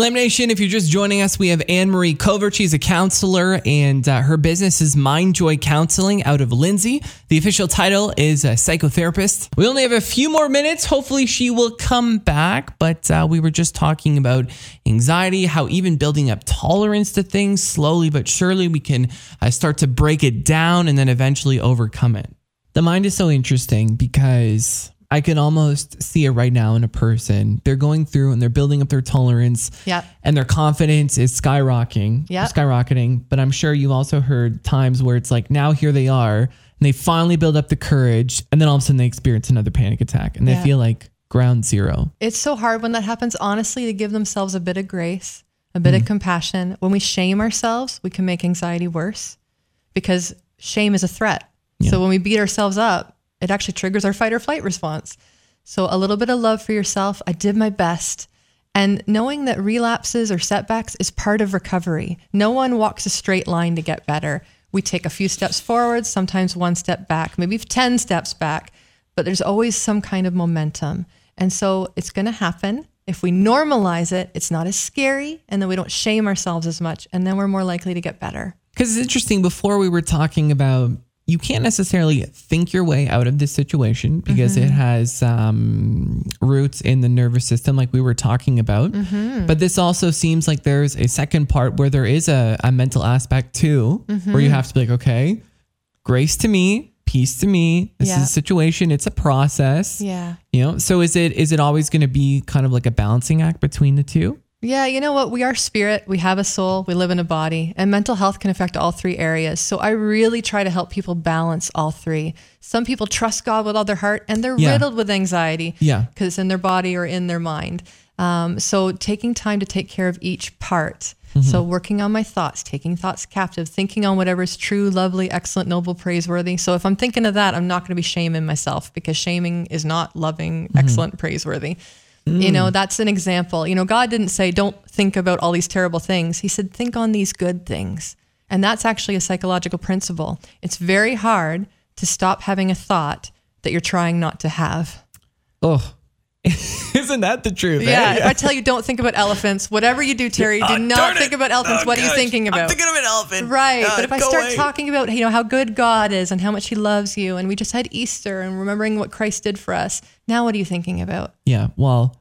Glam Nation, if you're just joining us, we have Ann Marie Covert. She's a counselor, and uh, her business is Mind Joy Counseling out of Lindsay. The official title is a psychotherapist. We only have a few more minutes. Hopefully, she will come back. But uh, we were just talking about anxiety, how even building up tolerance to things slowly but surely, we can uh, start to break it down and then eventually overcome it. The mind is so interesting because I can almost see it right now in a person. They're going through and they're building up their tolerance. Yep. And their confidence is skyrocketing. Yep. Skyrocketing. But I'm sure you've also heard times where it's like now here they are and they finally build up the courage and then all of a sudden they experience another panic attack and they Yeah. feel like ground zero. It's so hard when that happens, honestly, to give themselves a bit of grace, a bit of mm-hmm. compassion. When we shame ourselves, we can make anxiety worse because shame is a threat. Yeah. So when we beat ourselves up, it actually triggers our fight or flight response. So a little bit of love for yourself. I did my best. And knowing that relapses or setbacks is part of recovery. No one walks a straight line to get better. We take a few steps forward, sometimes one step back, maybe 10 steps back, but there's always some kind of momentum. And so it's going to happen. If we normalize it, it's not as scary, and then we don't shame ourselves as much, and then we're more likely to get better. Because it's interesting, before we were talking about you can't necessarily think your way out of this situation because it mm-hmm. has um, roots in the nervous system, like we were talking about. Mm-hmm. But this also seems like there's a second part where there is a, a mental aspect too, where you mm-hmm. have to be like, okay, grace to me, peace to me. This Yeah. is a situation, it's a process. Yeah. You know, so is it is it always going to be kind of like a balancing act between the two? Yeah, you know what? We are spirit, we have a soul, we live in a body, and mental health can affect all three areas. So I really try to help people balance all three. Some people trust God with all their heart and they're Yeah. riddled with anxiety Yeah. because it's in their body or in their mind. Um, so taking time to take care of each part. So working on my thoughts, taking thoughts captive, thinking on whatever is true, lovely, excellent, noble, praiseworthy. So if I'm thinking of that, I'm not going to be shaming myself because shaming is not loving, excellent, praiseworthy. You know, mm. that's an example. You know, God didn't say, don't think about all these terrible things. He said, think on these good things. And that's actually a psychological principle. It's very hard to stop having a thought that you're trying not to have. Oh, isn't that the truth? eh? Yeah. If I tell you, don't think about elephants, whatever you do, Terry, do Ah, darn not think about elephants. Oh, what are you gosh. thinking I'm about? thinking of an elephant. Right. Uh, but if I start away. talking about, you know, how good God is and how much he loves you, and we just had Easter and remembering what Christ did for us, now what are you thinking about? Yeah, well,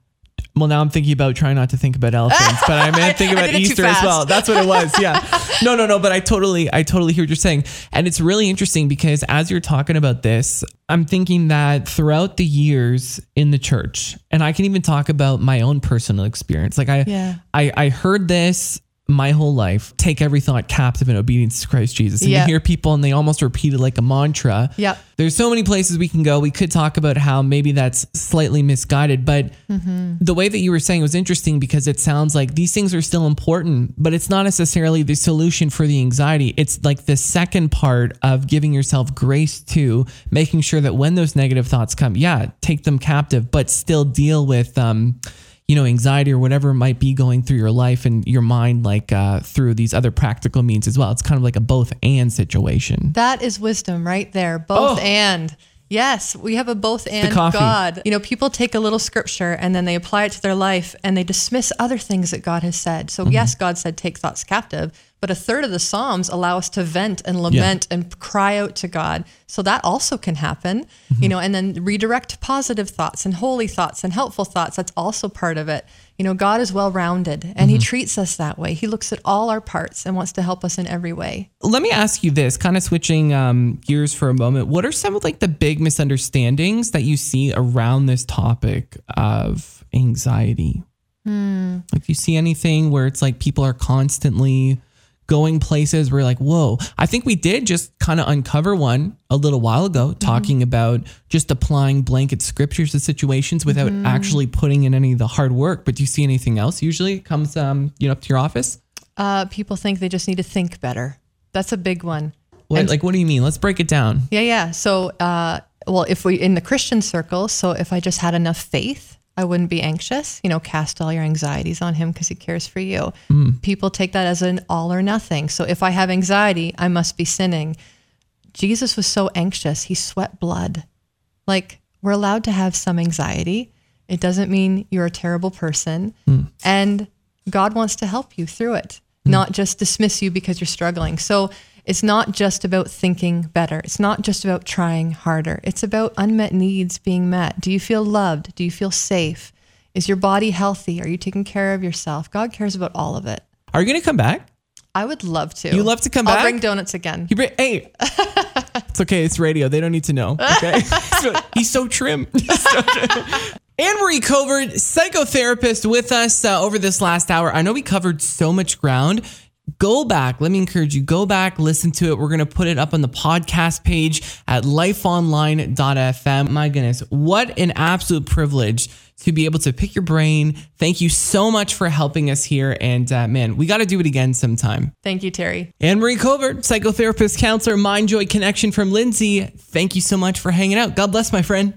well, now I'm thinking about trying not to think about elephants, but I meant thinking about did it too Easter as well. That's what it was. Yeah. No, no, no. But I totally, I totally hear what you're saying, and it's really interesting because as you're talking about this, I'm thinking that throughout the years in the church, and I can even talk about my own personal experience. Like I, Yeah. I, I heard this my whole life. Take every thought captive in obedience to Christ Jesus. And Yeah. you hear people, and they almost repeat it like a mantra. Yeah. There's so many places we can go. We could talk about how maybe that's slightly misguided, but the way that you were saying was interesting because it sounds like these things are still important, but it's not necessarily the solution for the anxiety. It's like the second part of giving yourself grace to making sure that when those negative thoughts come, yeah, take them captive, but still deal with, um, you know, anxiety or whatever might be going through your life and your mind, like uh, through these other practical means as well. It's kind of like a both and situation. That is wisdom right there. Both Oh. and. Yes, we have a both and. God. You know, people take a little scripture and then they apply it to their life and they dismiss other things that God has said. So, yes, God said, take thoughts captive, but a third of the Psalms allow us to vent and lament and cry out to God. So, that also can happen, you mm-hmm. know, and then redirect positive thoughts and holy thoughts and helpful thoughts. That's also part of it. You know, God is well rounded and He mm-hmm. treats us that way. He looks at all our parts and wants to help us in every way. let me ask you this kind of switching um, gears for a moment what are some of like the big misunderstandings that you see around this topic of anxiety hmm. like do you see anything where it's like people are constantly going places where like whoa. I think we did just kind of uncover one a little while ago talking about just applying blanket scriptures to situations without actually putting in any of the hard work. But do you see anything else? Usually it comes um, you know up to your office? Uh, people think they just need to think better. That's a big one. what, And- like what do you mean? Let's break it down. Yeah, yeah. So, uh, well, if we in the Christian circle, so if I just had enough faith, I wouldn't be anxious. You know, cast all your anxieties on Him because He cares for you. Hmm. People take that as an all or nothing. So if I have anxiety, I must be sinning. Jesus was so anxious, He sweat blood. Like we're allowed to have some anxiety. It doesn't mean you're a terrible person. Hmm. And God wants to help you through it, hmm. not just dismiss you because you're struggling. So it's not just about thinking better. It's not just about trying harder. It's about unmet needs being met. Do you feel loved? Do you feel safe? Is your body healthy? Are you taking care of yourself? God cares about all of it. Are you going to come back? I would love to. You love to come back. I'll back? bring donuts again. You bring, hey, it's okay. It's radio. They don't need to know. Okay. He's so trim. He's so trim. Ann Marie Covert, psychotherapist, with us uh, over this last hour. I know we covered so much ground. Go back. Let me encourage you. Go back, listen to it. We're going to put it up on the podcast page at lifeonline.fm. My goodness, what an absolute privilege to be able to pick your brain. Thank you so much for helping us here. And uh, man, we got to do it again sometime. Thank you, Terry. Ann Marie Covert, psychotherapist, counselor, Mind Joy Connection from Lindsay. Thank you so much for hanging out. God bless, my friend.